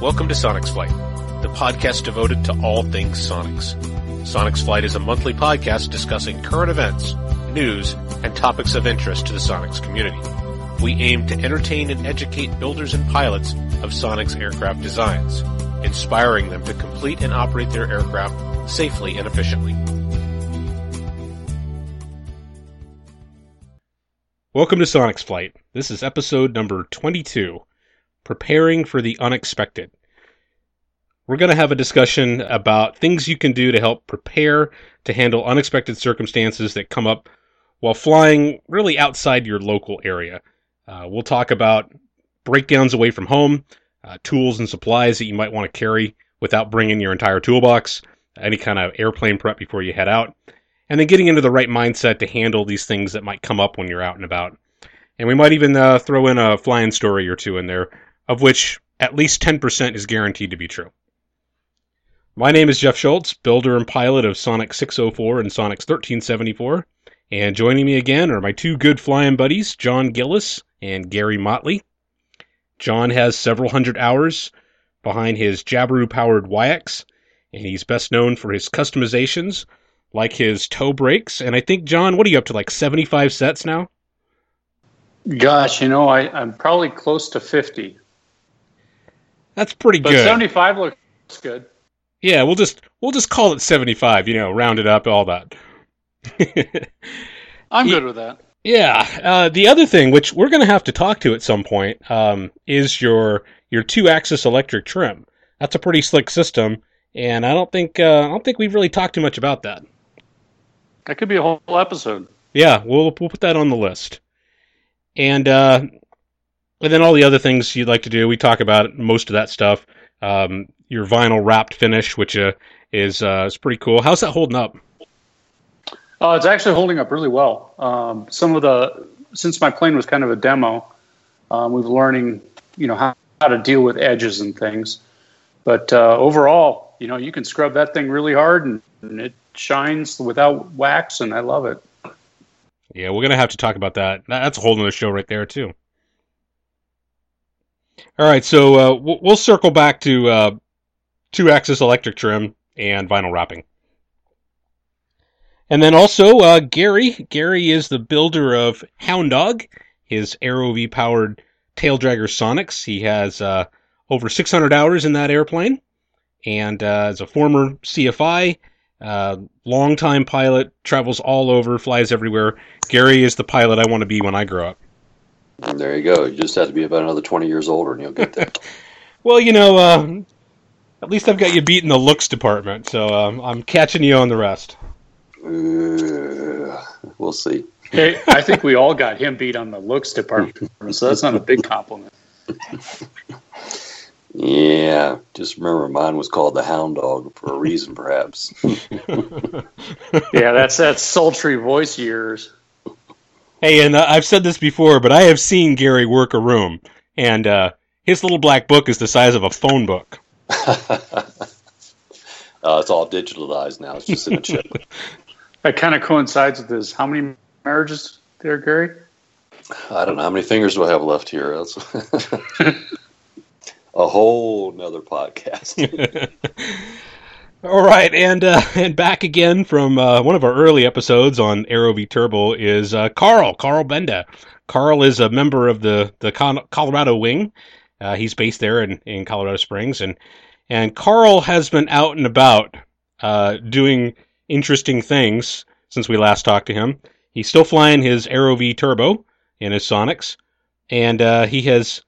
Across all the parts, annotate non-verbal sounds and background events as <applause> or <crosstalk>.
Welcome to Sonex Flight, the podcast devoted to all things Sonex. Sonex Flight is a monthly podcast discussing current events, news, and topics of interest to the Sonex community. We aim to entertain and educate builders and pilots of Sonex aircraft designs, inspiring them to complete and operate their aircraft safely and efficiently. Welcome to Sonex Flight. This is episode number 22 Preparing for the Unexpected. We're going to have a discussion about things you can do to help prepare to handle unexpected circumstances that come up while flying really outside your local area. Uh, we'll talk about breakdowns away from home, uh, tools and supplies that you might want to carry without bringing your entire toolbox, any kind of airplane prep before you head out, and then getting into the right mindset to handle these things that might come up when you're out and about. And we might even uh, throw in a flying story or two in there, of which at least 10% is guaranteed to be true. My name is Jeff Schultz, builder and pilot of Sonex 604 and Sonex 1374. And joining me again are my two good flying buddies, John Gillis and Gary Motley. John has several hundred hours behind his Jabiru powered Waiex, and he's best known for his customizations, like his toe brakes. And I think, John, what are you up to, like 75 sets now? Gosh, you know, I, I'm probably close to 50. That's pretty But good. 75 looks good. Yeah, we'll just we'll just call it 75, you know, round it up, all that. <laughs> I'm good with that. Yeah. Uh, the other thing, which we're going to have to talk to at some point, um, is your your two axis electric trim. That's a pretty slick system, and I don't think uh, I don't think we've really talked too much about that. That could be a whole episode. Yeah, we'll we'll put that on the list. And uh, and then all the other things you'd like to do, we talk about most of that stuff. Um, your vinyl wrapped finish, which uh, is uh, is pretty cool. How's that holding up? Uh, it's actually holding up really well. Um, some of the since my plane was kind of a demo, um, we've learning you know how, how to deal with edges and things. But uh, overall, you know, you can scrub that thing really hard and, and it shines without wax, and I love it. Yeah, we're gonna have to talk about that. That- That's a whole other show right there too. All right, so uh, we'll, circle back to uh, two-axis electric trim and vinyl wrapping, and then also uh, Gary. Gary is the builder of Hound Dog, his AeroVee powered tail dragger Sonex. He has uh, over 600 hours in that airplane, and uh, as a former CFI, uh, longtime pilot, travels all over, flies everywhere. Gary is the pilot I want to be when I grow up. And there you go. You just have to be about another 20 years older and you'll get there. <laughs> Well, you know, uh, at least I've got you beat in the looks department, so um, I'm catching you on the rest. uh, we'll see. Hey, I think we all got him beat on the looks department, <laughs> so that's not a big compliment. Yeah, just remember mine was called the Hound Dog for a reason, perhaps. <laughs> Yeah, that's that sultry voice years. Hey, and uh, I've said this before, but I have seen Gary work a room, and uh, his little black book is the size of a phone book. uh, <laughs> it's all digitalized now. It's just in a chip. <laughs> That kind of coincides with this. how many marriages there, Gary? I don't know how many fingers do I have left here. That's <laughs> a whole nother podcast. All right, and uh, <laughs> and back again from uh, one of our early episodes on AeroVee Turbo is uh, Carl Carl Benda. Carl is a member of the the Colorado Wing. Uh, he's based there in, in Colorado Springs, and and Carl has been out and about uh, doing interesting things since we last talked to him. He's still flying his AeroVee Turbo in his Sonex, and uh, he has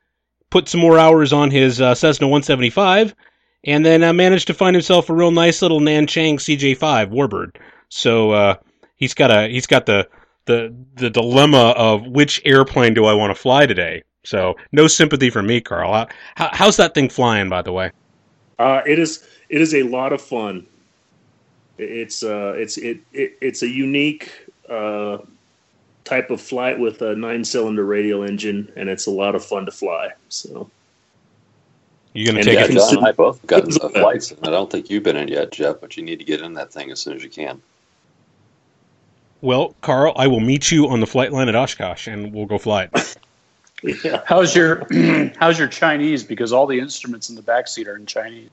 put some more hours on his Cessna 175 and then uh, managed to find himself a real nice little Nanchang CJ5 Warbird. So uh, he's got a he's got the the the dilemma of which airplane do I want to fly today. So no sympathy for me, Carl. How, how, how's that thing flying, by the way? Uh, it is it is a lot of fun. It's uh, it's it, it it's a unique uh, type of flight with a nine cylinder radial engine, and it's a lot of fun to fly. So You gonna And take yeah, it? John and I both got sit- uh, flights. and I don't think you've been in yet, Jeff, but you need to get in that thing as soon as you can. Well, Carl, I will meet you on the flight line at Oshkosh, and we'll go fly it. <laughs> Yeah. How's your <clears throat> How's your Chinese? Because all the instruments in the back seat are in Chinese.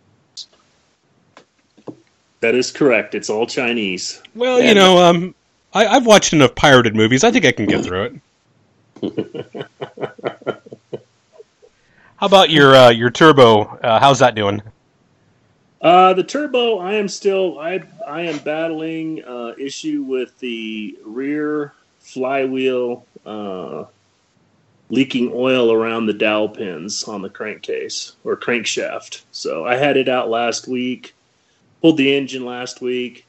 That is correct. It's all Chinese. Well, you know, um, I, I've watched enough pirated movies. I think I can get through it. <laughs> How about your uh, your turbo? Uh, how's that doing? Uh, the turbo, I am still I I am battling uh, issue with the rear flywheel uh, leaking oil around the dowel pins on the crankcase or crankshaft. So I had it out last week, pulled the engine last week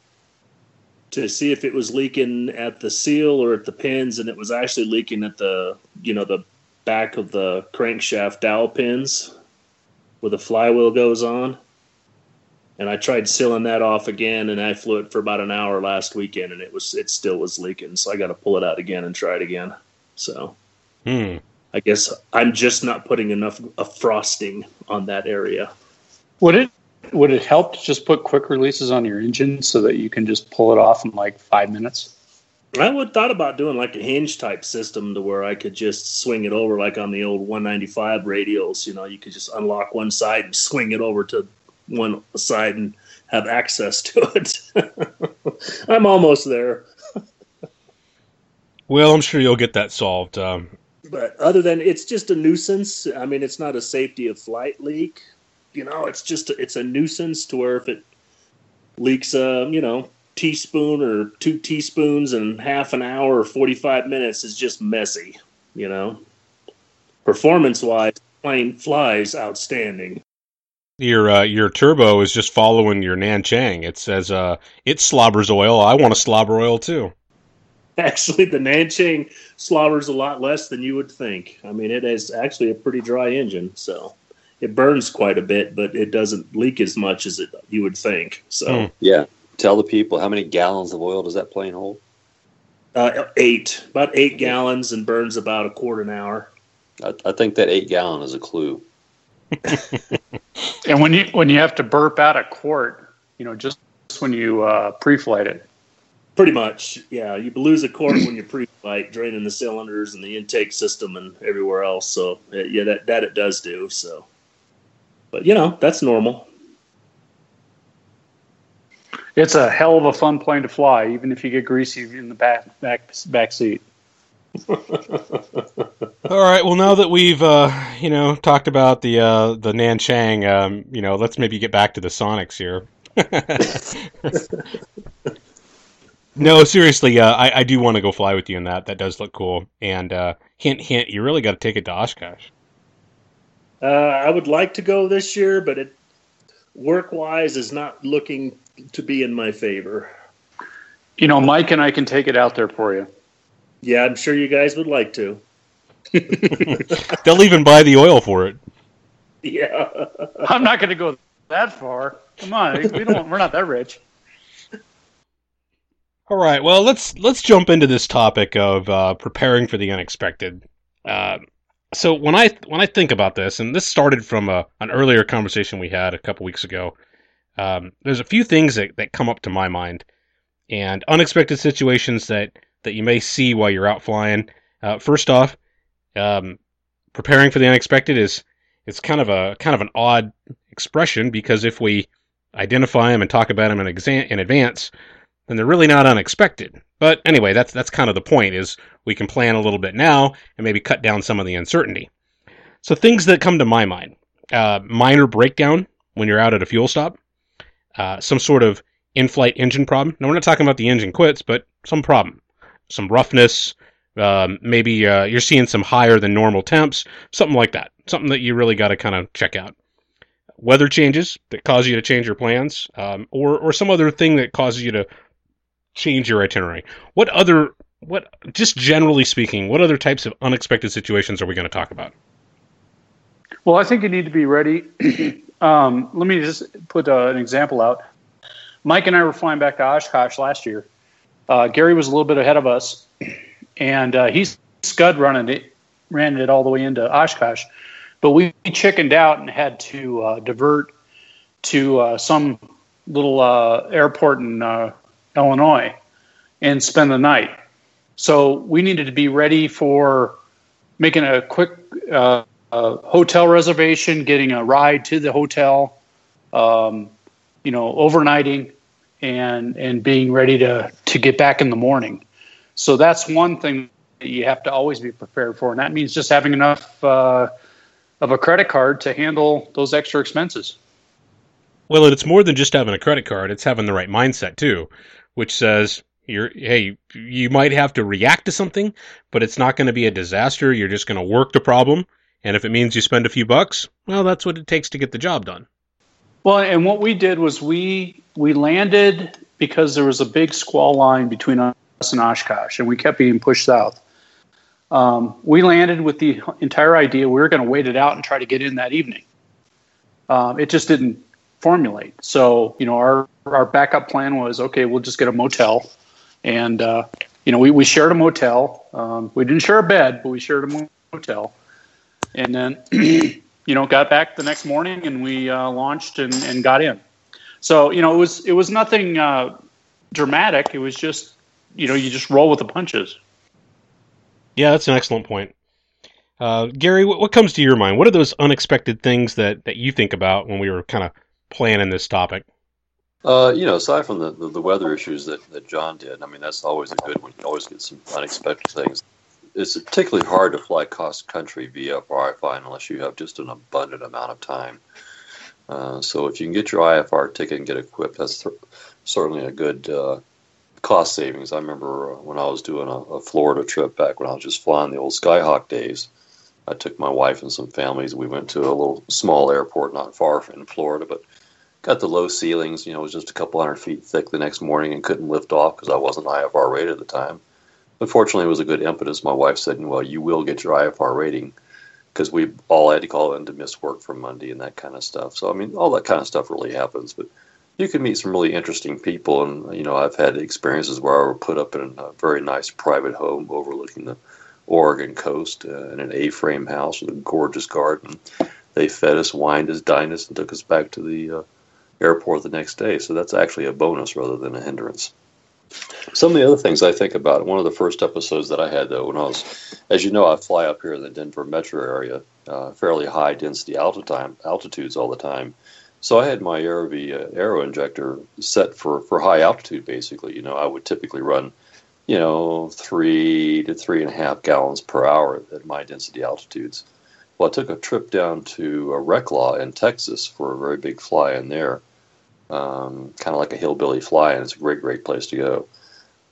to see if it was leaking at the seal or at the pins, and it was actually leaking at the you know the back of the crankshaft dowel pins where the flywheel goes on and I tried sealing that off again, and I flew it for about an hour last weekend, and it was it still was leaking. So I got to pull it out again and try it again. So Hmm. I guess I'm just not putting enough of frosting on that area. Would it Would it help to just put quick releases on your engine so that you can just pull it off in like five minutes? I would thought about doing like a hinge type system to where I could just swing it over like on the old 195 radials. You know, you could just unlock one side and swing it over to one side and have access to it. <laughs> I'm almost there. <laughs> Well, I'm sure you'll get that solved. Um, but other than it's just a nuisance i mean it's not a safety of flight leak you know it's just a, it's a nuisance to where if it leaks a you know teaspoon or two teaspoons in half an hour or 45 minutes is just messy you know performance wise plane flies outstanding your uh, your turbo is just following your Nanchang. It says uh, it slobbers oil. I want to slobber oil too. actually the Nanchang slobbers a lot less than you would think i mean it is actually a pretty dry engine so it burns quite a bit but it doesn't leak as much as it you would think so Hmm. Yeah. Tell the people how many gallons of oil does that plane hold? Uh, eight, about eight gallons, and burns about a quart an hour. I, I think that eight gallon is a clue. <laughs> And when you when you have to burp out a quart, you know, just when you uh, pre-flight it, Pretty much, yeah. You lose a quart when you pre-flight, draining the cylinders and the intake system and everywhere else. So uh, yeah, that that it does do. So, but you know that's normal. It's a hell of a fun plane to fly, even if you get greasy in the back back back seat. <laughs> All right. Well, now that we've uh, you know talked about the uh, the Nanchang, um, you know, let's maybe get back to the Sonex here. <laughs> no, seriously, uh, I, I do want to go fly with you in that. That does look cool. And uh, hint, hint, you really got to take it to Oshkosh. Uh, I would like to go this year, but it work-wise is not looking to be in my favor. You know, Mike and I can take it out there for you. Yeah, I'm sure you guys would like to. <laughs> <laughs> They'll even buy the oil for it. Yeah. I'm not going to go that far. Come on, we don't. We're not that rich. All right. Well, let's let's jump into this topic of uh, preparing for the unexpected. Uh, so when I when I think about this, and this started from a, an earlier conversation we had a couple weeks ago, um, there's a few things that, that come up to my mind, and unexpected situations that that you may see while you're out flying. Uh, first off, um, preparing for the unexpected is it's kind of a kind of an odd expression because if we identify them and talk about them in, exam- in advance, then they're really not unexpected. But anyway, that's that's kind of the point is we can plan a little bit now and maybe cut down some of the uncertainty. So things that come to my mind: uh, minor breakdown when you're out at a fuel stop, uh, some sort of in-flight engine problem. Now we're not talking about the engine quits, but some problem, some roughness. Um, maybe uh, you're seeing some higher than normal temps, something like that. Something that you really got to kind of check out weather changes that cause you to change your plans, um, or or some other thing that causes you to change your itinerary. What other what just generally speaking, what other types of unexpected situations are we going to talk about? Well, I think you need to be ready. <clears throat> um, let me just put uh, an example out. Mike and I were flying back to Oshkosh last year. Uh, Gary was a little bit ahead of us, and uh, he's scud running it, ran it all the way into Oshkosh. But we chickened out and had to uh, divert to uh, some little uh, airport in uh, Illinois and spend the night. So we needed to be ready for making a quick uh, hotel reservation, getting a ride to the hotel, um, you know, overnighting, and and being ready to to get back in the morning. So that's one thing that you have to always be prepared for, and that means just having enough uh, of a credit card to handle those extra expenses. Well, it's more than just having a credit card; it's having the right mindset too, which says you're hey, you might have to react to something, but it's not going to be a disaster. You're just going to work the problem, and if it means you spend a few bucks, well, that's what it takes to get the job done. Well, and what we did was we we landed because there was a big squall line between us and Oshkosh, and we kept being pushed south. Um, we landed with the entire idea we were going to wait it out and try to get in that evening. Um, it just didn't formulate. So, you know, our our backup plan was okay. We'll just get a motel, and uh, you know, we we shared a motel. Um, we didn't share a bed, but we shared a motel, and then <clears throat> you know got back the next morning and we uh, launched and, and got in. So you know, it was it was nothing uh, dramatic. It was just you know you just roll with the punches. Yeah, that's an excellent point. Uh, Gary, what, what comes to your mind? What are those unexpected things that, that you think about when we were kind of planning this topic? Uh, you know, aside from the, the, the, weather issues that, that John did, I mean, that's always a good one. You always get some unexpected things. It's particularly hard to fly cross country via IFR unless you have just an abundant amount of time. Uh, so if you can get your IFR ticket and get equipped, that's th- certainly a good uh, cost savings. I remember uh, when I was doing a, a, Florida trip back when I was just flying the old Skyhawk days. I took my wife and some families. We went to a little small airport not far in Florida, but got the low ceilings. You know, it was just a couple hundred feet thick the next morning and couldn't lift off because I wasn't IFR rated at the time. Unfortunately, it was a good impetus. My wife said, "Well, you will get your IFR rating." Because we all had to call in to miss work for Monday and that kind of stuff. So, I mean, all that kind of stuff really happens. But you can meet some really interesting people. And, you know, I've had experiences where I was put up in a very nice private home overlooking the Oregon coast uh, in an A frame house with a gorgeous garden. They fed us, wined us, dined us, and took us back to the uh, airport the next day. So that's actually a bonus rather than a hindrance. Some of the other things I think about, one of the first episodes that I had, though, when I was, as you know, I fly up here in the Denver metro area, uh, fairly high density altitudes all the time. So I had my Aerovee uh, aero injector set for, for high altitude, basically. You know, I would typically run, you know, three to three and a half gallons per hour at my density altitudes. Well, I took a trip down to a Reclaw in Texas for a very big fly in there, um, kind of like a hillbilly fly, and it's a great, great place to go.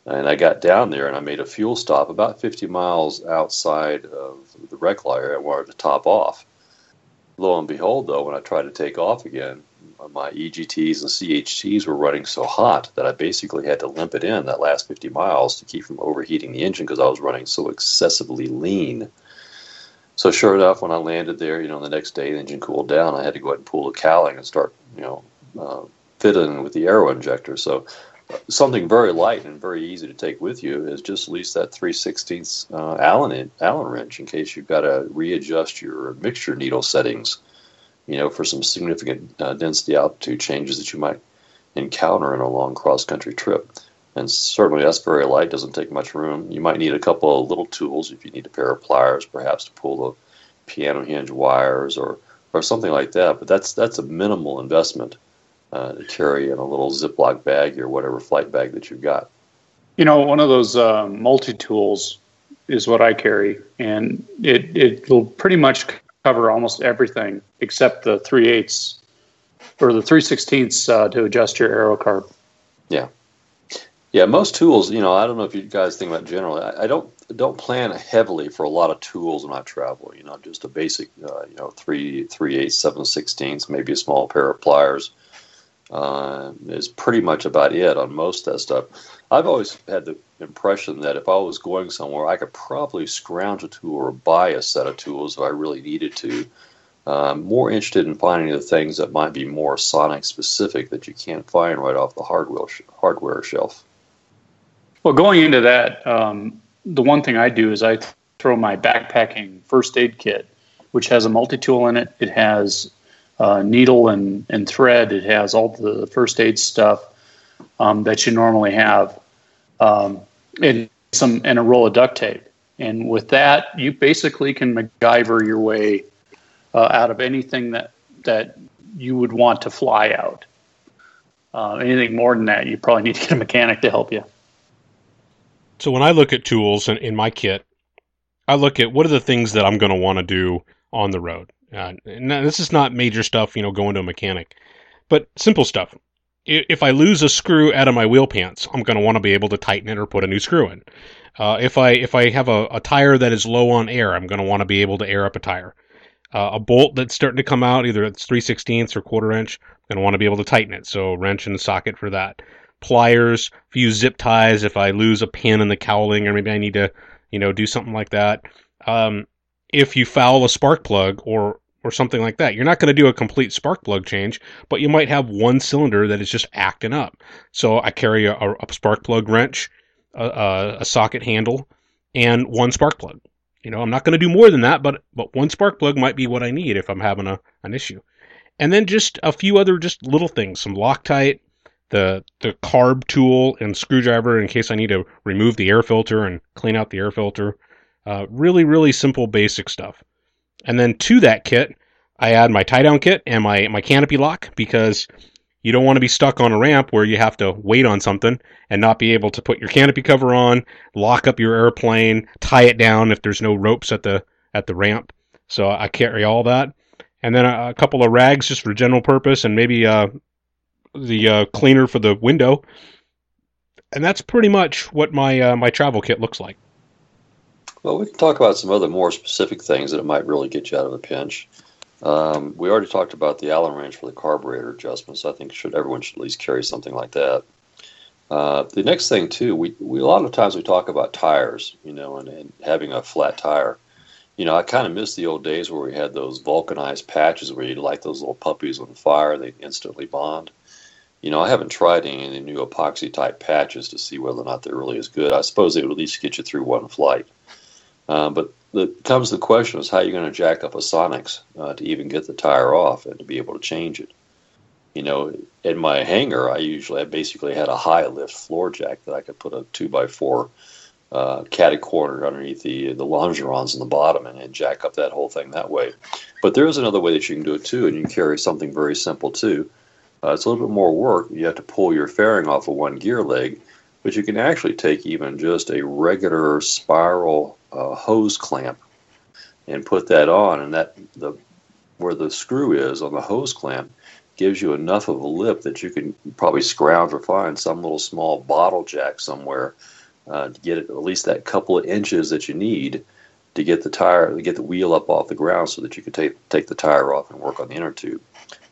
And I got down there and I made a fuel stop about 50 miles outside of the Reclaw area. I wanted to top off lo and behold, though, when I tried to take off again, my EGTs and CHTs were running so hot that I basically had to limp it in that last 50 miles to keep from overheating the engine because I was running so excessively lean. So sure enough, when I landed there, you know, the next day the engine cooled down. I had to go ahead and pull the cowling and start, you know, uh, fiddling with the aero injector. So something very light and very easy to take with you is just at least that 3 16th uh, Allen, Allen wrench in case you've got to readjust your mixture needle settings, you know, for some significant uh, density altitude changes that you might encounter in a long cross country trip. And certainly that's very light, doesn't take much room. You might need a couple of little tools if you need a pair of pliers, perhaps to pull the piano hinge wires or, or something like that. But that's that's a minimal investment uh, to carry in a little Ziploc bag or whatever flight bag that you've got. You know, one of those uh, multi tools is what I carry, and it it will pretty much cover almost everything except the three eighths or the three sixteenths uh, to adjust your aero carb. Yeah, yeah. Most tools, you know, I don't know if you guys think about generally. I, I don't don't plan heavily for a lot of tools when I travel. You know, just a basic, uh, you know, three three eighths, seven sixteenths, maybe a small pair of pliers uh, is pretty much about it on most of that stuff. I've always had the impression that if I was going somewhere, I could probably scrounge a tool or buy a set of tools if I really needed to. Uh, more interested in finding the things that might be more Sonex specific that you can't find right off the hardware sh- hardware shelf. Well, going into that, um, the one thing I do is I throw my backpacking first aid kit, which has a multi tool in it. It has uh, needle and, and thread. It has all the first aid stuff um, that you normally have, um, and some and a roll of duct tape. And with that, you basically can MacGyver your way uh, out of anything that that you would want to fly out. Uh, anything more than that, you probably need to get a mechanic to help you. So when I look at tools in, in my kit, I look at what are the things that I'm going to want to do on the road. Uh, and this is not major stuff, you know, going to a mechanic, but simple stuff. If I lose a screw out of my wheel pants, I'm going to want to be able to tighten it or put a new screw in. Uh, if I if I have a, a, tire that is low on air, I'm going to want to be able to air up a tire. Uh, a bolt that's starting to come out, either it's 3 16ths or quarter inch, I'm going to want to be able to tighten it. So wrench and socket for that. Pliers, you use zip ties, if I lose a pin in the cowling, or maybe I need to you know, do something like that. Um, if you foul a spark plug or or something like that, you're not going to do a complete spark plug change, but you might have one cylinder that is just acting up. So I carry a, a spark plug wrench, a, a, socket handle, and one spark plug. You know, I'm not going to do more than that, but but one spark plug might be what I need if I'm having a an issue. And then just a few other just little things, some Loctite, the the carb tool and screwdriver in case I need to remove the air filter and clean out the air filter. Uh, really, really simple, basic stuff. And then to that kit, I add my tie down kit and my my canopy lock because you don't want to be stuck on a ramp where you have to wait on something and not be able to put your canopy cover on, lock up your airplane, tie it down if there's no ropes at the at the ramp. So I carry all that, and then a, a couple of rags just for general purpose, and maybe uh, the uh, cleaner for the window, and that's pretty much what my uh, my travel kit looks like. Well, we can talk about some other more specific things that it might really get you out of a pinch. Um, we already talked about the Allen wrench for the carburetor adjustments. I think should everyone should at least carry something like that. Uh, the next thing too, we, we a lot of times we talk about tires, you know, and, and having a flat tire. You know, I kind of miss the old days where we had those vulcanized patches where you'd light those little puppies on fire and they instantly bond. You know, I haven't tried any the new epoxy type patches to see whether or not they're really as good. I suppose they would at least get you through one flight. Uh, but the comes the question is how you're going to jack up a Sonex uh, to even get the tire off and to be able to change it. You know, in my hangar, I usually I basically had a high lift floor jack that I could put a two by four uh, caddy corner underneath the the longerons in the bottom and, and jack up that whole thing that way. But there is another way that you can do it too, and you can carry something very simple too. Uh, it's a little bit more work. You have to pull your fairing off of one gear leg, but you can actually take even just a regular spiral uh, hose clamp and put that on, and that the where the screw is on the hose clamp gives you enough of a lip that you can probably scrounge or find some little small bottle jack somewhere uh, to get at least that couple of inches that you need to get the tire to get the wheel up off the ground so that you can take take the tire off and work on the inner tube.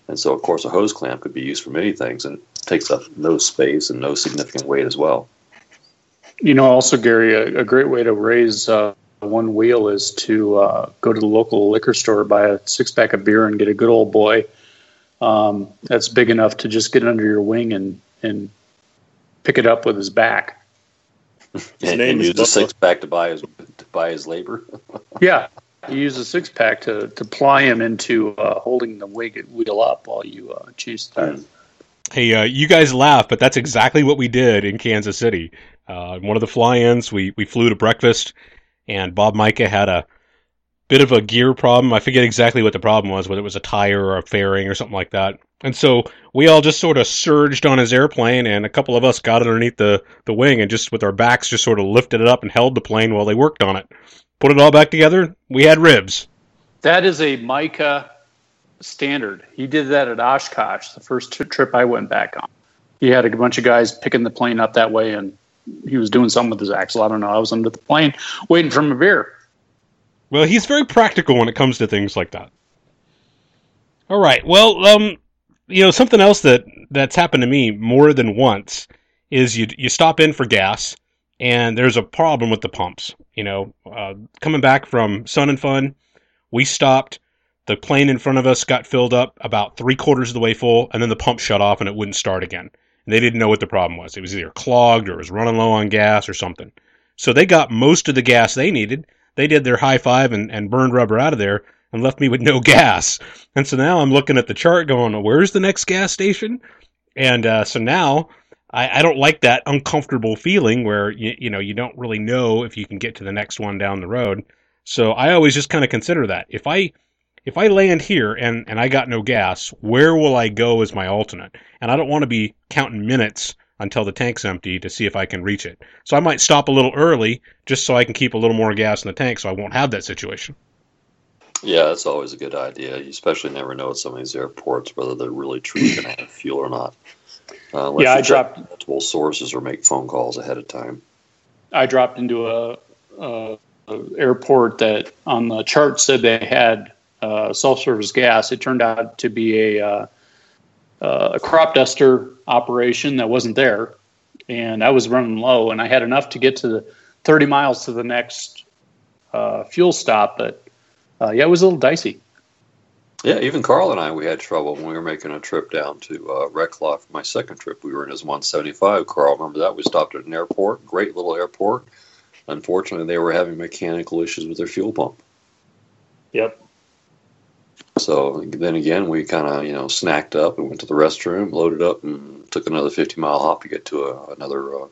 And so, of course, a hose clamp could be used for many things and takes up no space and no significant weight as well. You know, also, Gary, a, a great way to raise uh, one wheel is to uh, go to the local liquor store, buy a six pack of beer, and get a good old boy um, that's big enough to just get under your wing and, and pick it up with his back. and, and use a six pack to buy his to buy his labor. <laughs> yeah, you use a six pack to, to ply him into uh, holding the wig wheel up while you uh, chase the. Hey, uh, you guys laugh, but that's exactly what we did in Kansas City. Uh, one of the fly-ins, we we flew to breakfast, and Bob Micah had a bit of a gear problem. I forget exactly what the problem was, whether it was a tire or a fairing or something like that. And so we all just sort of surged on his airplane, and a couple of us got underneath the, the wing and just with our backs just sort of lifted it up and held the plane while they worked on it put it all back together, we had ribs. That is a Micah standard. He did that at Oshkosh, the first trip I went back on. He had a bunch of guys picking the plane up that way, and he was doing something with his axle. I don't know. I was under the plane waiting for a beer. Well, he's very practical when it comes to things like that. All right. Well, um, you know, something else that that's happened to me more than once is you you stop in for gas and there's a problem with the pumps. You know, uh, coming back from Sun and Fun, we stopped. The plane in front of us got filled up about three quarters of the way full, and then the pump shut off and it wouldn't start again. They didn't know what the problem was. It was either clogged or it was running low on gas or something. So they got most of the gas they needed. They did their high five and, and burned rubber out of there and left me with no <laughs> gas. And so now I'm looking at the chart going, where's the next gas station? And uh, so now I, I don't like that uncomfortable feeling where you, you know you don't really know if you can get to the next one down the road. So I always just kind of consider that if I if I land here and and I got no gas, where will I go as my alternate? And I don't want to be counting minutes until the tank's empty to see if I can reach it. So I might stop a little early just so I can keep a little more gas in the tank so I won't have that situation. Yeah, that's always a good idea. You especially never know at some of these airports whether they're really truly going to have fuel or not. Uh, yeah, I dropped multiple sources or make phone calls ahead of time. I dropped into a, a, a airport that on the chart said they had uh, self-service gas. It turned out to be a uh, uh, a crop duster operation that wasn't there, and I was running low, and I had enough to get to the 30 miles to the next uh, fuel stop, but uh, yeah, it was a little dicey. Yeah, even Carl and I, we had trouble when we were making a trip down to uh, Reclaw for my second trip. We were in his 175. Carl, remember that? We stopped at an airport, great little airport. Unfortunately, they were having mechanical issues with their fuel pump. Yep. So then again, we kind of you know snacked up and went to the restroom, loaded up, and took another 50 mile hop to get to a, another uh,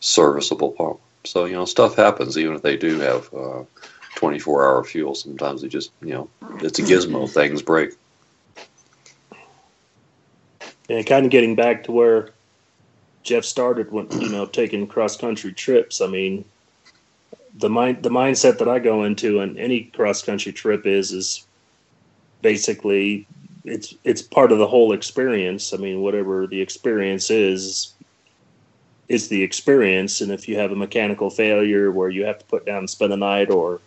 serviceable pump. So you know stuff happens even if they do have uh, 24 hour fuel. Sometimes they just you know it's a gizmo. Things break. And kind of getting back to where Jeff started when you know taking cross country trips. I mean, the mind the mindset that I go into on any cross country trip is is basically it's it's part of the whole experience. I mean, whatever the experience is, is the experience. And if you have a mechanical failure where you have to put down and spend the night, or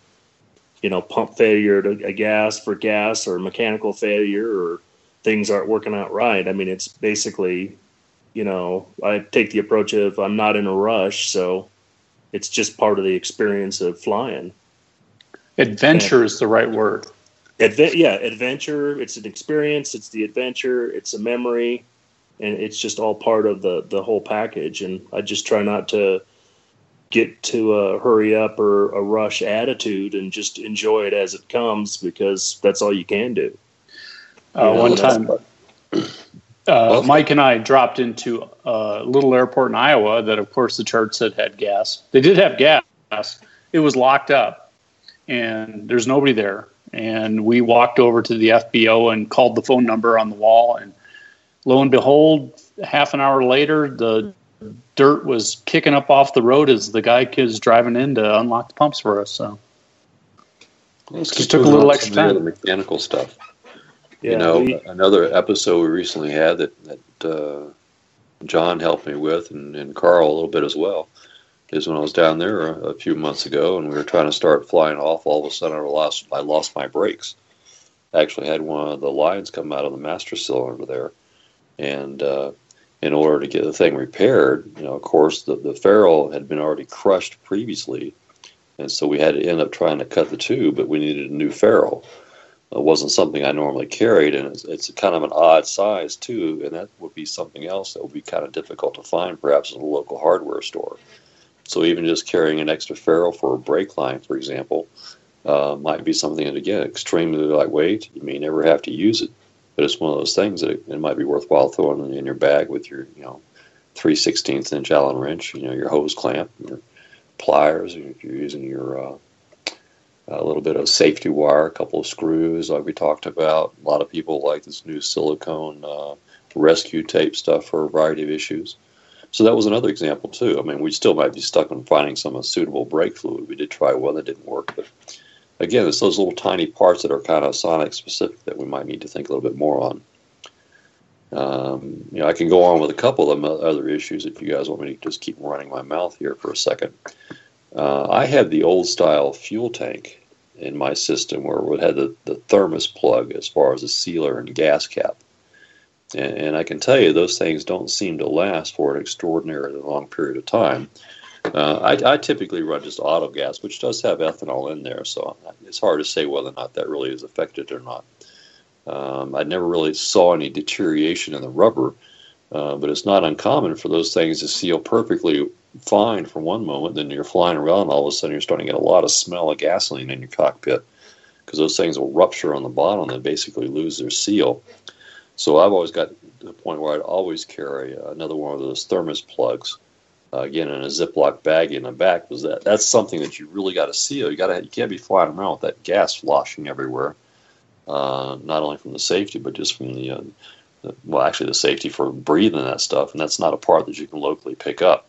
you know, pump failure to a gas for gas, or mechanical failure, or things aren't working out right. I mean, it's basically, you know, I take the approach of I'm not in a rush, so it's just part of the experience of flying. Adventure and, is the right word. Adve- yeah, adventure. It's an experience. It's the adventure. It's a memory, and it's just all part of the the whole package. And I just try not to get to a hurry up or a rush attitude, and just enjoy it as it comes because that's all you can do. Uh, one time, uh, Mike and I dropped into a little airport in Iowa that, of course, the chart said had gas. They did have gas. It was locked up, and there's nobody there and we walked over to the FBO and called the phone number on the wall. And lo and behold, half an hour later, the dirt was kicking up off the road as the guy was driving in to unlock the pumps for us. So well, just took a little extra time. The mechanical stuff. Yeah, you know, we, another episode we recently had that that uh, John helped me with, and, and Carl a little bit as well is when I was down there a, a, few months ago, and we were trying to start flying off. All of a sudden, I lost I lost my brakes. I actually had one of the lines come out of the master cylinder there, and uh, in order to get the thing repaired, you know, of course, the the ferrule had been already crushed previously, and so we had to end up trying to cut the tube, but we needed a new ferrule. It wasn't something I normally carried, and it's, it's kind of an odd size too, and that would be something else that would be kind of difficult to find, perhaps in a local hardware store. So even just carrying an extra ferrule for a brake line, for example, uh, might be something that again extremely lightweight. You may never have to use it, but it's one of those things that it, it might be worthwhile throwing in your bag with your you know three sixteenths inch Allen wrench, you know your hose clamp, your pliers, if you're using your uh, a little bit of safety wire, a couple of screws, like we talked about. A lot of people like this new silicone uh, rescue tape stuff for a variety of issues. So that was another example too. I mean, we still might be stuck on finding some suitable brake fluid. We did try one that didn't work, but again, it's those little tiny parts that are kind of Sonex specific that we might need to think a little bit more on. Um, you know, I can go on with a couple of other issues if you guys want me to just keep running my mouth here for a second. Uh, I had the old style fuel tank in my system where it had the, the thermos plug as far as a sealer and gas cap. And, and, I can tell you, those things don't seem to last for an extraordinarily long period of time. Uh, I, I, typically run just auto gas, which does have ethanol in there, so it's hard to say whether or not that really is affected or not. Um, I never really saw any deterioration in the rubber, uh, but it's not uncommon for those things to seal perfectly fine for one moment, then you're flying around, and all of a sudden you're starting to get a lot of smell of gasoline in your cockpit because those things will rupture on the bottom and basically lose their seal. So I've always got to the point where I'd always carry another one of those thermos plugs. Uh, again, in a Ziploc bag in the back, was that that's something that you really got to seal. You got to you can't be flying around with that gas sloshing everywhere. Uh, not only from the safety, but just from the, uh, the, well, actually the safety for breathing that stuff, and that's not a part that you can locally pick up.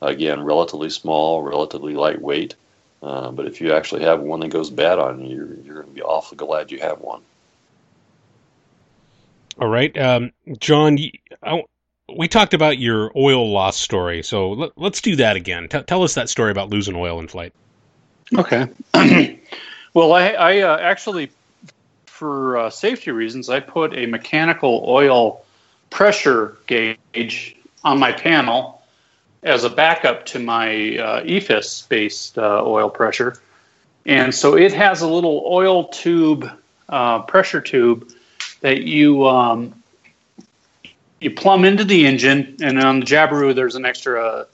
Again, relatively small, relatively lightweight, uh, but if you actually have one that goes bad on you, you're, you're going to be awfully glad you have one. All right, um, John. I, we talked about your oil loss story, so let, us do that again. T- tell us that story about losing oil in flight. Okay. <clears throat> well, I, I uh, actually, for uh, safety reasons, I put a mechanical oil pressure gauge on my panel as a backup to my uh, EFIS based uh, oil pressure. And so it has a little oil tube, uh, pressure tube that you um, you plumb into the engine, and on the Jabiru there's an extra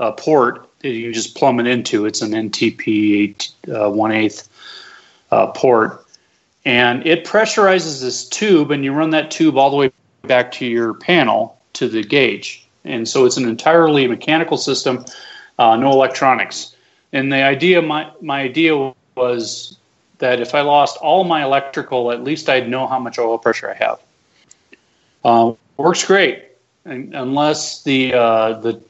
uh, port that you can just plumb it into. It's an NTP uh, one eighth uh, port, and it pressurizes this tube, and you run that tube all the way back to your panel to the gauge, and so it's an entirely mechanical system, uh, no electronics. And the idea, my my idea was that if I lost all my electrical, at least I'd know how much oil pressure I have. Uh, works great, unless the uh, the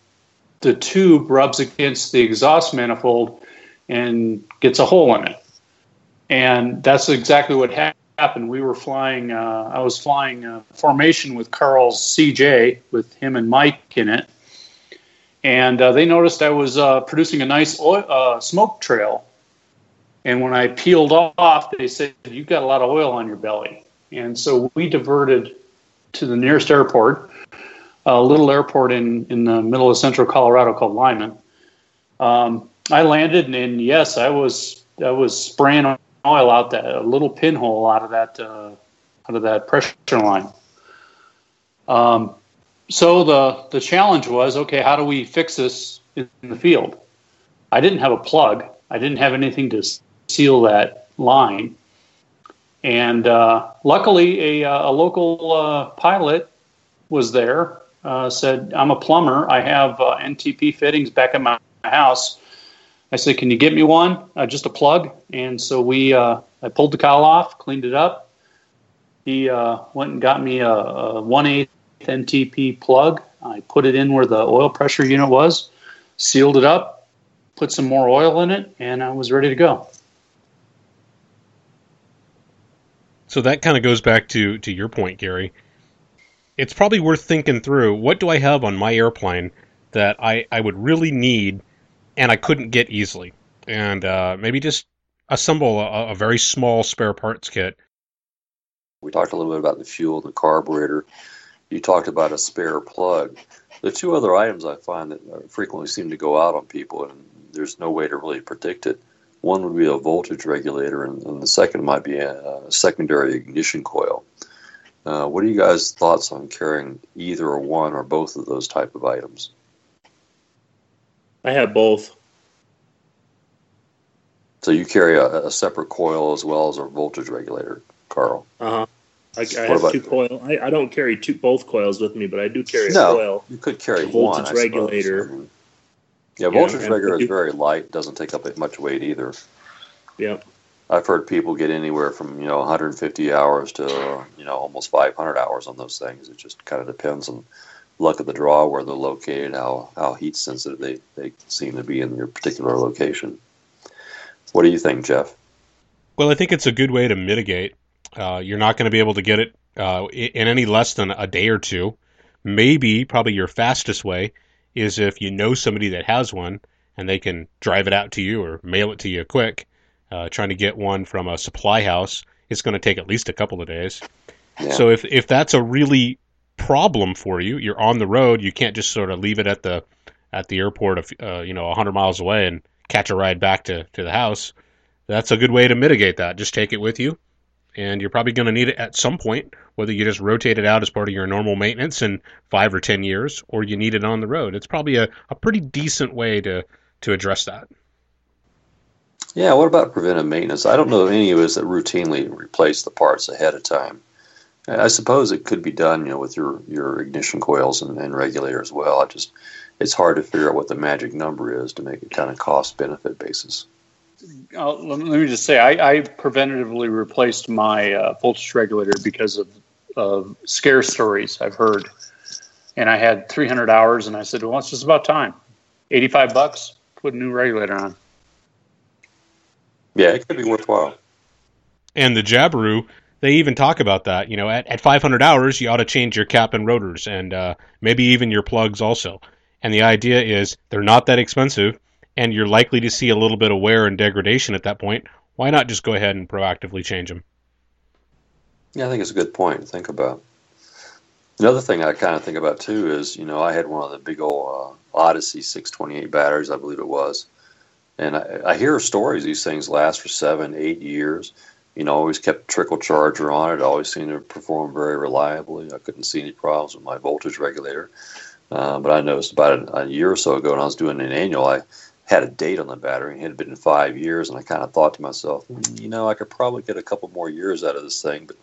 the tube rubs against the exhaust manifold and gets a hole in it. And that's exactly what happened. We were flying. Uh, I was flying a formation with Carl's CJ with him and Mike in it, and uh, they noticed I was uh, producing a nice oil, uh, smoke trail and when I peeled off, they said, You've got a lot of oil on your belly. And so we diverted to the nearest airport, a little airport in, in the middle of central Colorado called Lyman. Um, I landed, and, and, yes, I was I was spraying oil out that a little pinhole out of that uh, out of that pressure line. Um, so the the challenge was okay, how do we fix this in the field? I didn't have a plug. I didn't have anything to seal that line. And uh, luckily, a, uh, a local uh, pilot was there. Uh, said, "I'm a plumber. I have uh, NTP fittings back at my house." I said, "Can you get me one? Uh, just a plug." And so we, I pulled the cowl off, cleaned it up. He went and got me a, a one eighth NTP plug. I put it in where the oil pressure unit was, sealed it up, put some more oil in it, and I was ready to go. So that kind of goes back to to your point, Gary. It's probably worth thinking through. What do I have on my airplane that I I would really need and I couldn't get easily, and uh, maybe just assemble a, a very small spare parts kit. We talked a little bit about the fuel the carburetor. You talked about a spare plug. The two other items I find that uh, frequently seem to go out on people, and there's no way to really predict it one would be a voltage regulator, and, and the second might be a, a secondary ignition coil. Uh, what are you guys' thoughts on carrying either or one or both of those type of items? I have both. So you carry a, a separate coil as well as a voltage regulator, Carl. Uh huh. I, I have two coil. I, I don't carry two both coils with me, but I do carry a no, coil. You could carry a voltage one, regulator. I mean, yeah, voltage yeah, regulator is very light. Doesn't take up much weight either. Yeah. I've heard people get anywhere from you know 150 hours to you know almost 500 hours on those things. It just kind of depends on luck of the draw where they're located, how how heat sensitive they, they seem to be in your particular location. What do you think, Jeff? Well, I think it's a good way to mitigate. Uh, you're not going to be able to get it uh, in any less than a day or two. Maybe, probably your fastest way is if you know somebody that has one and they can drive it out to you or mail it to you quick. Uh, trying to get one from a supply house it's going to take at least a couple of days. Yeah. So if if that's a really problem for you, you're on the road, you can't just sort of leave it at the at the airport, of, uh, you know, 100 miles away and catch a ride back to, to the house. That's a good way to mitigate that. Just take it with you, and you're probably going to need it at some point, whether you just rotate it out as part of your normal maintenance in five or ten years, or you need it on the road. It's probably a, a pretty decent way to to address that. Yeah, what about preventive maintenance? I don't know of any of us that routinely replace the parts ahead of time. I suppose it could be done, you know, with your, your ignition coils and, and regulator as well. I just it's hard to figure out what the magic number is to make it kind of cost benefit basis. Uh, let me just say, I, I preventatively replaced my uh, voltage regulator because of, of scare stories I've heard, and I had 300 hours, and I said, well, it's just about time. 85 bucks, put a new regulator on. Yeah, it could be worthwhile. And the Jabiru, they even talk about that. You know, at, at 500 hours, you ought to change your cap and rotors, and uh, maybe even your plugs also. And the idea is they're not that expensive, and you're likely to see a little bit of wear and degradation at that point. Why not just go ahead and proactively change them? Yeah, I think it's a good point to think about. Another thing I kind of think about too is, you know, I had one of the big old uh, Odyssey 628 batteries, I believe it was, and I, I hear stories these things last for seven, eight years. You know, always kept a trickle charger on it. Always seemed to perform very reliably. I couldn't see any problems with my voltage regulator. Uh, but I noticed about a, a, year or so ago when I was doing an annual, I had a date on the battery. It had been five years, and I kind of thought to myself, hmm, you know, I could probably get a couple more years out of this thing. But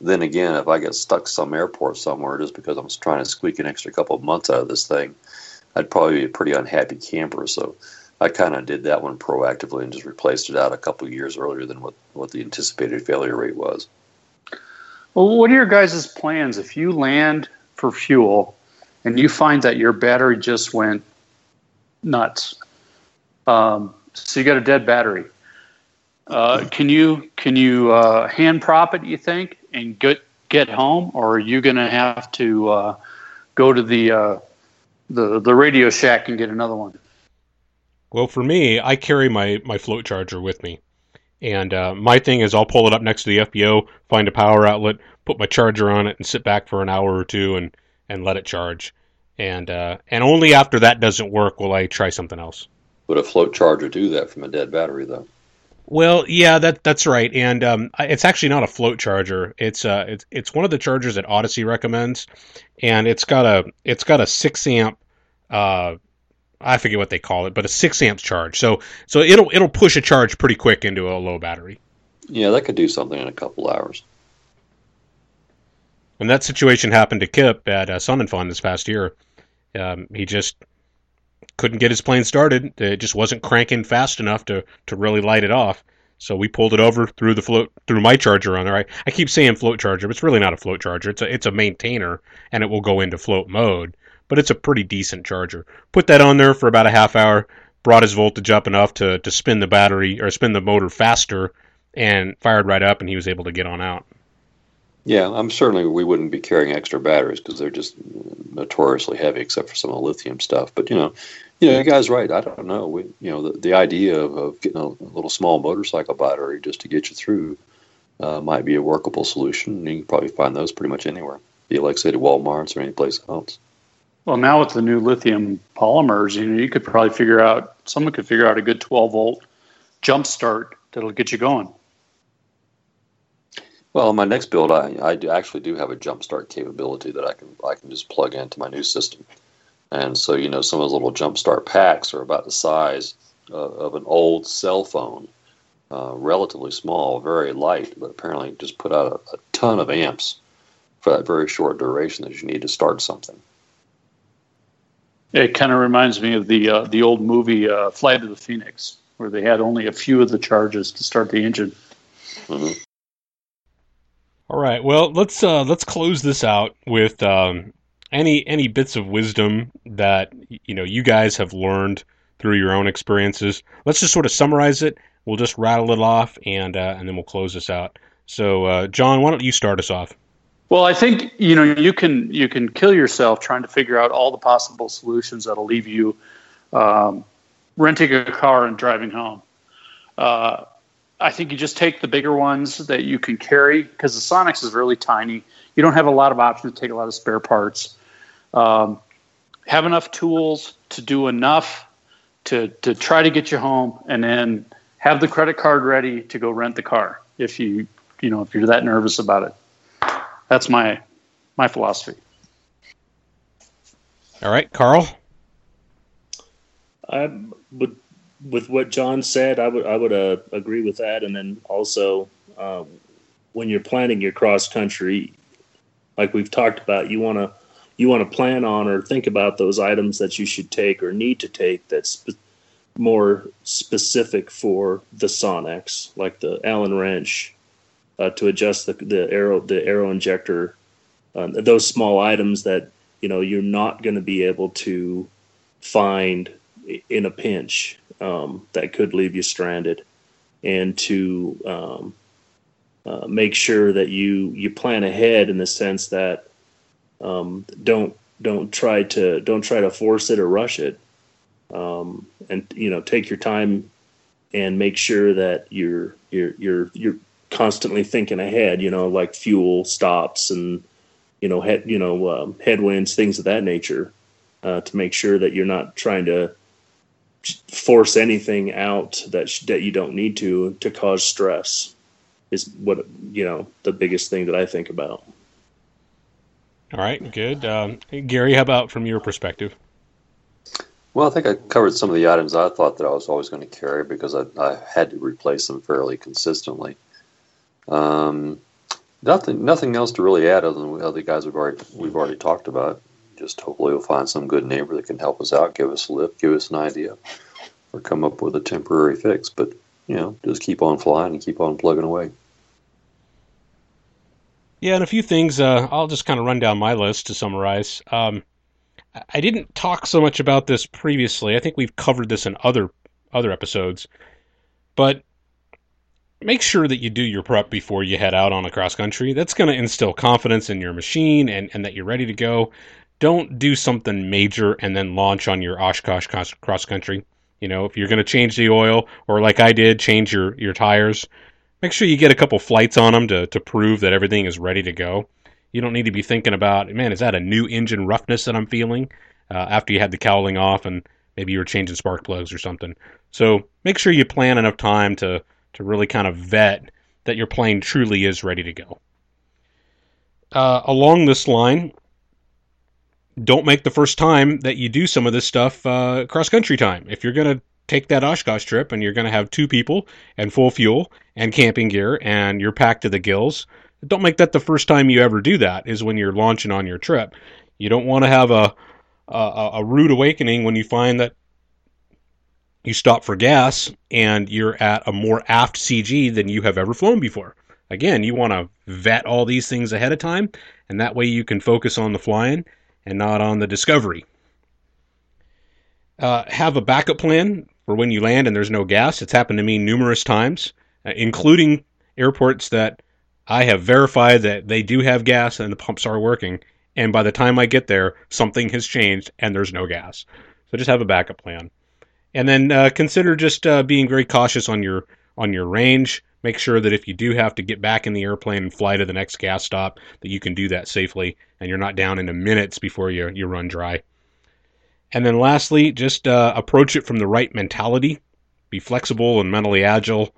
then again, if I get stuck some airport somewhere just because I'm trying to squeak an extra couple of months out of this thing, I'd probably be a pretty unhappy camper. So I kind of did that one proactively and just replaced it out a couple years earlier than what, what the anticipated failure rate was. Well, what are your guys' plans if you land for fuel and you find that your battery just went nuts. Um, so you got a dead battery. Uh, can you can you uh, hand prop it? You think and get get home, or are you going to have to uh, go to the uh, the the Radio Shack and get another one? Well, for me, I carry my my float charger with me, and uh, my thing is I'll pull it up next to the FBO, find a power outlet, put my charger on it, and sit back for an hour or two and and let it charge. And uh, and only after that doesn't work will I try something else. Would a float charger do that from a dead battery though? Well, yeah, that that's right, and um, it's actually not a float charger. It's uh, it's it's one of the chargers that Odyssey recommends, and it's got a it's got a six amp, uh, I forget what they call it, but a six amp charge. So so it'll it'll push a charge pretty quick into a low battery. Yeah, that could do something in a couple hours. And that situation happened to Kip at uh, Sun and Fun this past year. Um, he just couldn't get his plane started. It just wasn't cranking fast enough to, to really light it off. So we pulled it over through the float through my charger on there. I, I keep saying float charger, but it's really not a float charger. It's a it's a maintainer, and it will go into float mode. But it's a pretty decent charger. Put that on there for about a half hour. Brought his voltage up enough to to spin the battery or spin the motor faster, and fired right up, and he was able to get on out. Yeah, I'm certainly we wouldn't be carrying extra batteries because they're just notoriously heavy, except for some of the lithium stuff. But you know, you know, the guy's right. I don't know. We, you know, the, the idea of, of getting a, a little small motorcycle battery just to get you through uh, might be a workable solution. You can probably find those pretty much anywhere, be it like say to Walmart's or any place else. Well, now with the new lithium polymers, you know, you could probably figure out someone could figure out a good 12 volt jump start that'll get you going. Well, my next build, I, I actually do have a jump start capability that I can I can just plug into my new system, and so you know some of those little jumpstart packs are about the size uh, of an old cell phone, uh, relatively small, very light, but apparently just put out a, a ton of amps for that very short duration that you need to start something. It kind of reminds me of the uh, the old movie uh, Flight of the Phoenix, where they had only a few of the charges to start the engine. Mm-hmm. All right. Well, let's uh, let's close this out with um, any any bits of wisdom that you know you guys have learned through your own experiences. Let's just sort of summarize it. We'll just rattle it off, and uh, and then we'll close this out. So, uh, John, why don't you start us off? Well, I think you know you can you can kill yourself trying to figure out all the possible solutions that'll leave you um, renting a car and driving home. Uh, I think you just take the bigger ones that you can carry because the Sonex is really tiny. You don't have a lot of options to take a lot of spare parts. Um, have enough tools to do enough to to try to get you home, and then have the credit card ready to go rent the car if you you know if you're that nervous about it. That's my my philosophy. All right, Carl. I would with what John said, I would I would uh, agree with that. And then also, uh, when you're planning your cross country, like we've talked about, you want to you want to plan on or think about those items that you should take or need to take that's more specific for the Sonex, like the Allen wrench uh, to adjust the, the Aero the AeroInjector. Uh, those small items that you know you're not going to be able to find in a pinch um, that could leave you stranded, and to um, uh, make sure that you you plan ahead in the sense that um, don't don't try to don't try to force it or rush it, um, and you know take your time and make sure that you're you're you're you're constantly thinking ahead. You know, like fuel stops and you know head you know um, headwinds, things of that nature, uh, to make sure that you're not trying to force anything out that sh- that you don't need to to cause stress is what you know the biggest thing that I think about. All right, good. Um, Gary, how about from your perspective? Well, I think I covered some of the items I thought that I was always going to carry because I, I had to replace them fairly consistently. Um, nothing, nothing else to really add other than the other guys we've already we've already talked about. Just hopefully we'll find some good neighbor that can help us out, give us a lift, give us an idea, or come up with a temporary fix. But you know, just keep on flying and keep on plugging away. Yeah, and a few things. Uh, I'll just kind of run down my list to summarize. Um, I didn't talk so much about this previously. I think we've covered this in other other episodes, but make sure that you do your prep before you head out on a cross country. That's going to instill confidence in your machine and, and that you're ready to go. Don't do something major and then launch on your Oshkosh cross country. You know, if you're going to change the oil, or like I did, change your, your tires, make sure you get a couple flights on them to, to prove that everything is ready to go. You don't need to be thinking about, man, is that a new engine roughness that I'm feeling uh, after you had the cowling off and maybe you were changing spark plugs or something. So make sure you plan enough time to, to really kind of vet that your plane truly is ready to go. Uh, along this line, don't make the first time that you do some of this stuff uh, cross country time. If you're going to take that Oshkosh trip and you're going to have two people and full fuel and camping gear and you're packed to the gills, don't make that the first time you ever do that is when you're launching on your trip. You don't want to have a, a, a rude awakening when you find that you stop for gas and you're at a more aft CG than you have ever flown before. Again, you want to vet all these things ahead of time, and that way you can focus on the flying and not on the discovery. Uh, have a backup plan for when you land and there's no gas. It's happened to me numerous times, uh, including airports that I have verified that they do have gas and the pumps are working. And by the time I get there, something has changed and there's no gas. So just have a backup plan, and then uh, consider just uh, being very cautious on your on your range. Make sure that if you do have to get back in the airplane and fly to the next gas stop, that you can do that safely and you're not down into minutes before you you run dry. And then lastly, just uh, approach it from the right mentality. Be flexible and mentally agile.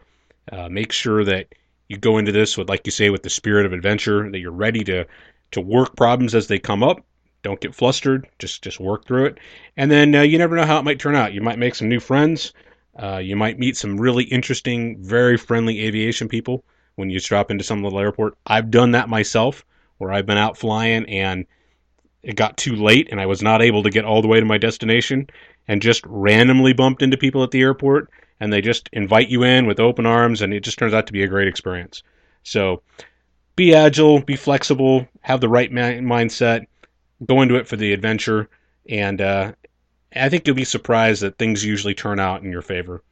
Uh, make sure that you go into this with, like you say, with the spirit of adventure. That you're ready to to work problems as they come up. Don't get flustered. Just just work through it. And then uh, you never know how it might turn out. You might make some new friends. Uh, you might meet some really interesting, very friendly aviation people when you drop into some little airport. I've done that myself, where I've been out flying and it got too late and I was not able to get all the way to my destination and just randomly bumped into people at the airport and they just invite you in with open arms and it just turns out to be a great experience. So be agile, be flexible, have the right mindset, go into it for the adventure and uh, I think you'll be surprised that things usually turn out in your favor.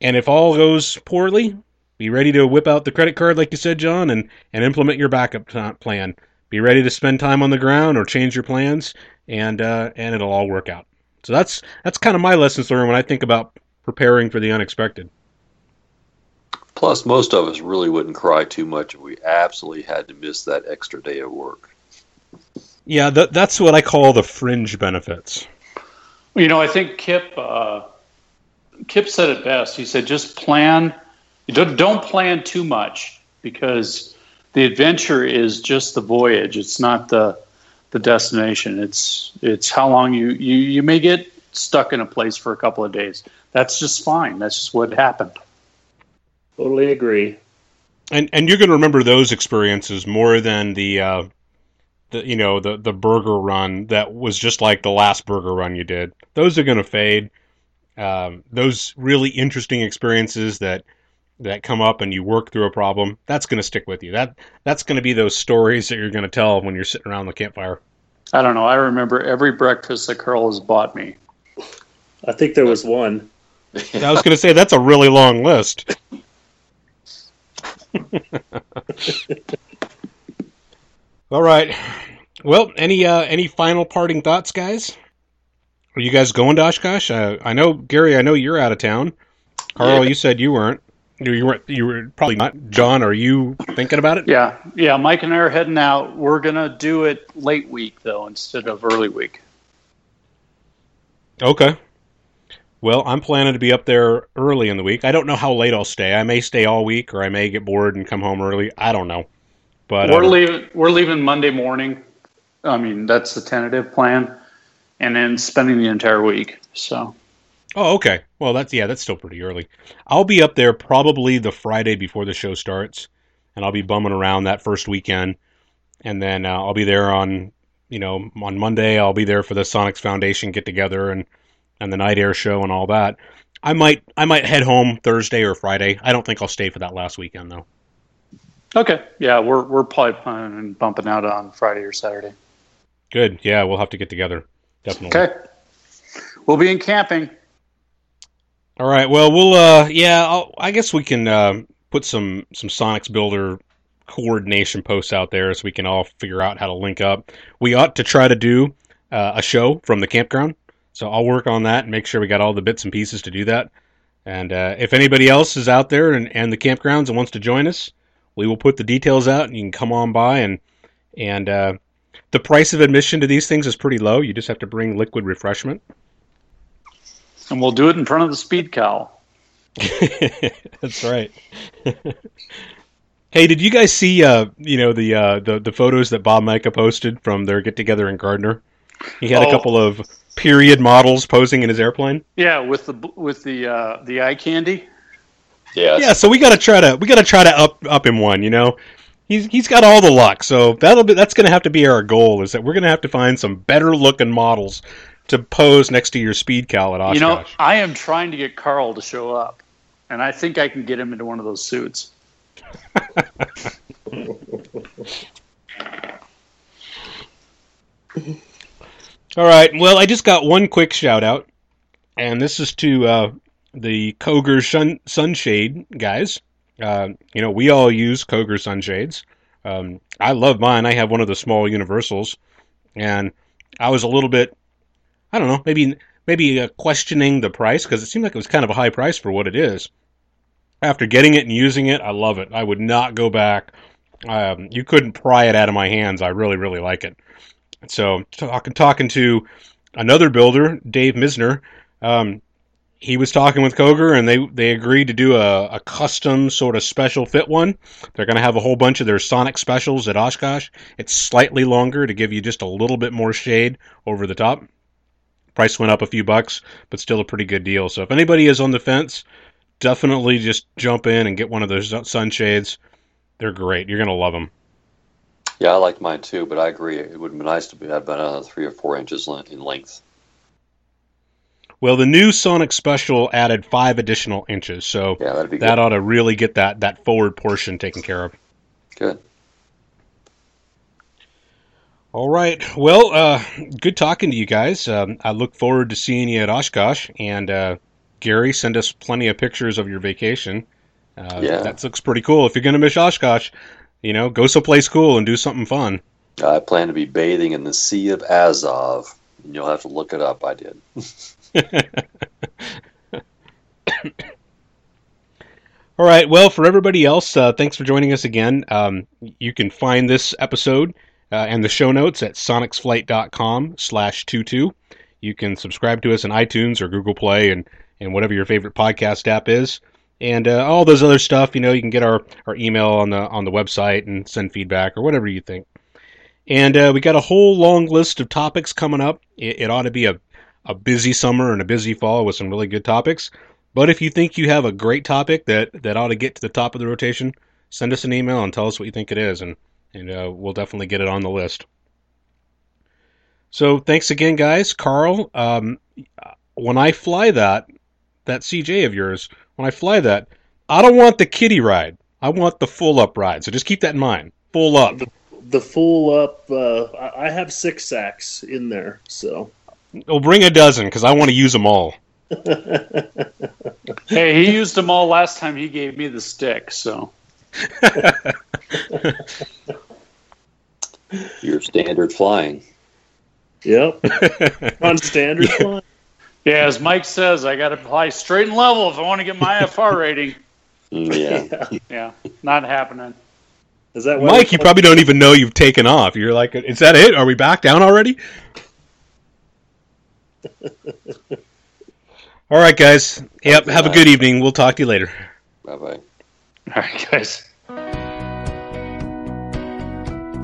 And if all goes poorly, be ready to whip out the credit card, like you said, John, and, and implement your backup plan be ready to spend time on the ground or change your plans, and uh, and it'll all work out. So that's that's kind of my lessons learned when I think about preparing for the unexpected. Plus, most of us really wouldn't cry too much if we absolutely had to miss that extra day of work. Yeah, that, that's what I call the fringe benefits. You know, I think Kip uh, Kip said it best. He said, "Just plan. Don't, don't plan too much because the adventure is just the voyage. It's not the the destination. It's it's how long you you you may get stuck in a place for a couple of days. That's just fine. That's just what happened. Totally agree. And and you're going to remember those experiences more than the uh, the you know the the burger run that was just like the last burger run you did. Those are going to fade. Um, those really interesting experiences that that come up and you work through a problem that's going to stick with you that that's going to be those stories that you're going to tell when you're sitting around the campfire I don't know. I remember every breakfast that Carl has bought me. I think there was one. <laughs> i was going to say that's a really long list <laughs> all right well any uh any final parting thoughts guys are you guys going to oshkosh uh, i know gary i know you're out of town carl Yeah. you said you weren't you weren't you were probably not john are you thinking about it Yeah, yeah. Mike and I are heading out. We're gonna do it late week though instead of early week. Okay. Well, I'm planning to be up there early in the week. I don't know how late I'll stay. I may stay all week, or I may get bored and come home early. I don't know. But we're uh, leaving. We're leaving Monday morning. I mean, that's the tentative plan, and then spending the entire week. So oh, okay. Well, that's yeah, that's still pretty early. I'll be up there probably the Friday before the show starts, and I'll be bumming around that first weekend, and then uh, I'll be there on you know on Monday. I'll be there for the Sonex Foundation get together and and the night air show and all that. I might I might head home Thursday or Friday. I don't think I'll stay for that last weekend though. okay, yeah, we're we're probably planning on bumping out on Friday or Saturday. Good. Yeah, we'll have to get together. Definitely. Okay, we'll be in camping. All right. Well, we'll. Uh, yeah. I'll, I guess we can uh, put some some Sonex Builder coordination posts out there so we can all figure out how to link up. We ought to try to do uh, a show from the campground. So I'll work on that and make sure we got all the bits and pieces to do that. And uh, if anybody else is out there and, and the campgrounds and wants to join us, we will put the details out and you can come on by and and uh, the price of admission to these things is pretty low. You just have to bring liquid refreshment. And we'll do it in front of the speed cow. <laughs> That's right. <laughs> hey, did you guys see uh you know the uh the, the photos that Bob Micah posted from their get together in Gardner? He had a Oh. couple of period models posing in his airplane. Yeah, with the with the uh, the eye candy. Yeah, Yeah, so we got to try to we got to try to up up him one, you know. He's he's got all the luck. So that'll be that's going to have to be our goal is that we're going to have to find some better looking models to pose next to your speed cal at Oshkosh. You know, I am trying to get Carl to show up, and I think I can get him into one of those suits. <laughs> All right. Well, I just got one quick shout out, and this is to uh, the Koger sun- sunshade guys. Uh, you know, we all use Koger sunshades. Um, I love mine. I have one of the small universals, and I was a little bit, I don't know, maybe maybe uh, questioning the price because it seemed like it was kind of a high price for what it is. After getting it and using it, I love it. I would not go back. Um, you couldn't pry it out of my hands. I really, really like it. So talking talking to another builder, Dave Misner, um, he was talking with Koger, and they they agreed to do a, a custom sort of special fit one. They're going to have a whole bunch of their Sonex specials at Oshkosh. It's slightly longer to give you just a little bit more shade over the top. Price went up a few bucks, but still a pretty good deal. So if anybody is on the fence, definitely just jump in and get one of those sunshades. They're great. You're going to love them. yeah, I like mine too, but I agree. It would be nice to be, have been uh, three or four inches in length. Well, the new Sonex Special added five additional inches, so Yeah, that good. ought to really get that that forward portion taken care of. Good. All right. Well, uh, good talking to you guys. Um, I look forward to seeing you at Oshkosh. And uh, Gary, send us plenty of pictures of your vacation. Uh, Yeah. That looks pretty cool. If you're going to miss Oshkosh, you know, go someplace cool and do something fun. I plan to be bathing in the Sea of Azov. And you'll have to look it up. I did. <laughs> All right. Well, for everybody else, uh, thanks for joining us again. Um, you can find this episode uh, and the show notes at sonexflight.com slash 22. You can subscribe to us on iTunes or Google Play and, and whatever your favorite podcast app is. And uh, all those other stuff, you know, you can get our, our email on the on the website and send feedback or whatever you think. And uh, we got a whole long list of topics coming up. It, it ought to be a, a busy summer and a busy fall with some really good topics. But if you think you have a great topic that, that ought to get to the top of the rotation, send us an email and tell us what you think it is, and, and uh, we'll definitely get it on the list. So thanks again, guys. Carl, um, when I fly that that CJ of yours, when I fly that, I don't want the kiddie ride. I want the full up ride. So just keep that in mind. Full up. The full up. Uh, I I have six sacks in there, so Well, bring a dozen because I want to use them all. <laughs> Hey, he used them all last time he gave me the stick. So <laughs> Your standard flying. yep. <laughs> On standard flying. yeah, as Mike says, I got to fly straight and level if I want to get my FR rating. Mm, Yeah. <laughs> Yeah, not happening. Is that Mike, you probably don't even know you've taken off. You're like, is that it? Are we back down already? All right, guys. Yep. Have a good evening. We'll talk to you later. Bye bye. All right, guys.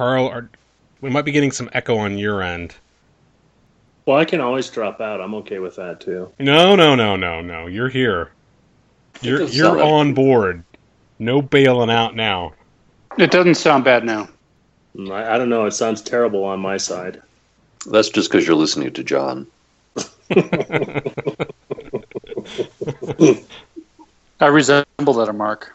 Carl, are, we might be getting some echo on your end. Well, I can always drop out. I'm okay with that too. No, no, no, no, no. You're here. You're you're like- on board. No bailing out now. It doesn't sound bad now. Mm, I, I don't know. It sounds terrible on my side. That's just because you're listening to John. <laughs> I resemble that, Mark.